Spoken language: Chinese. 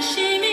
熄灭。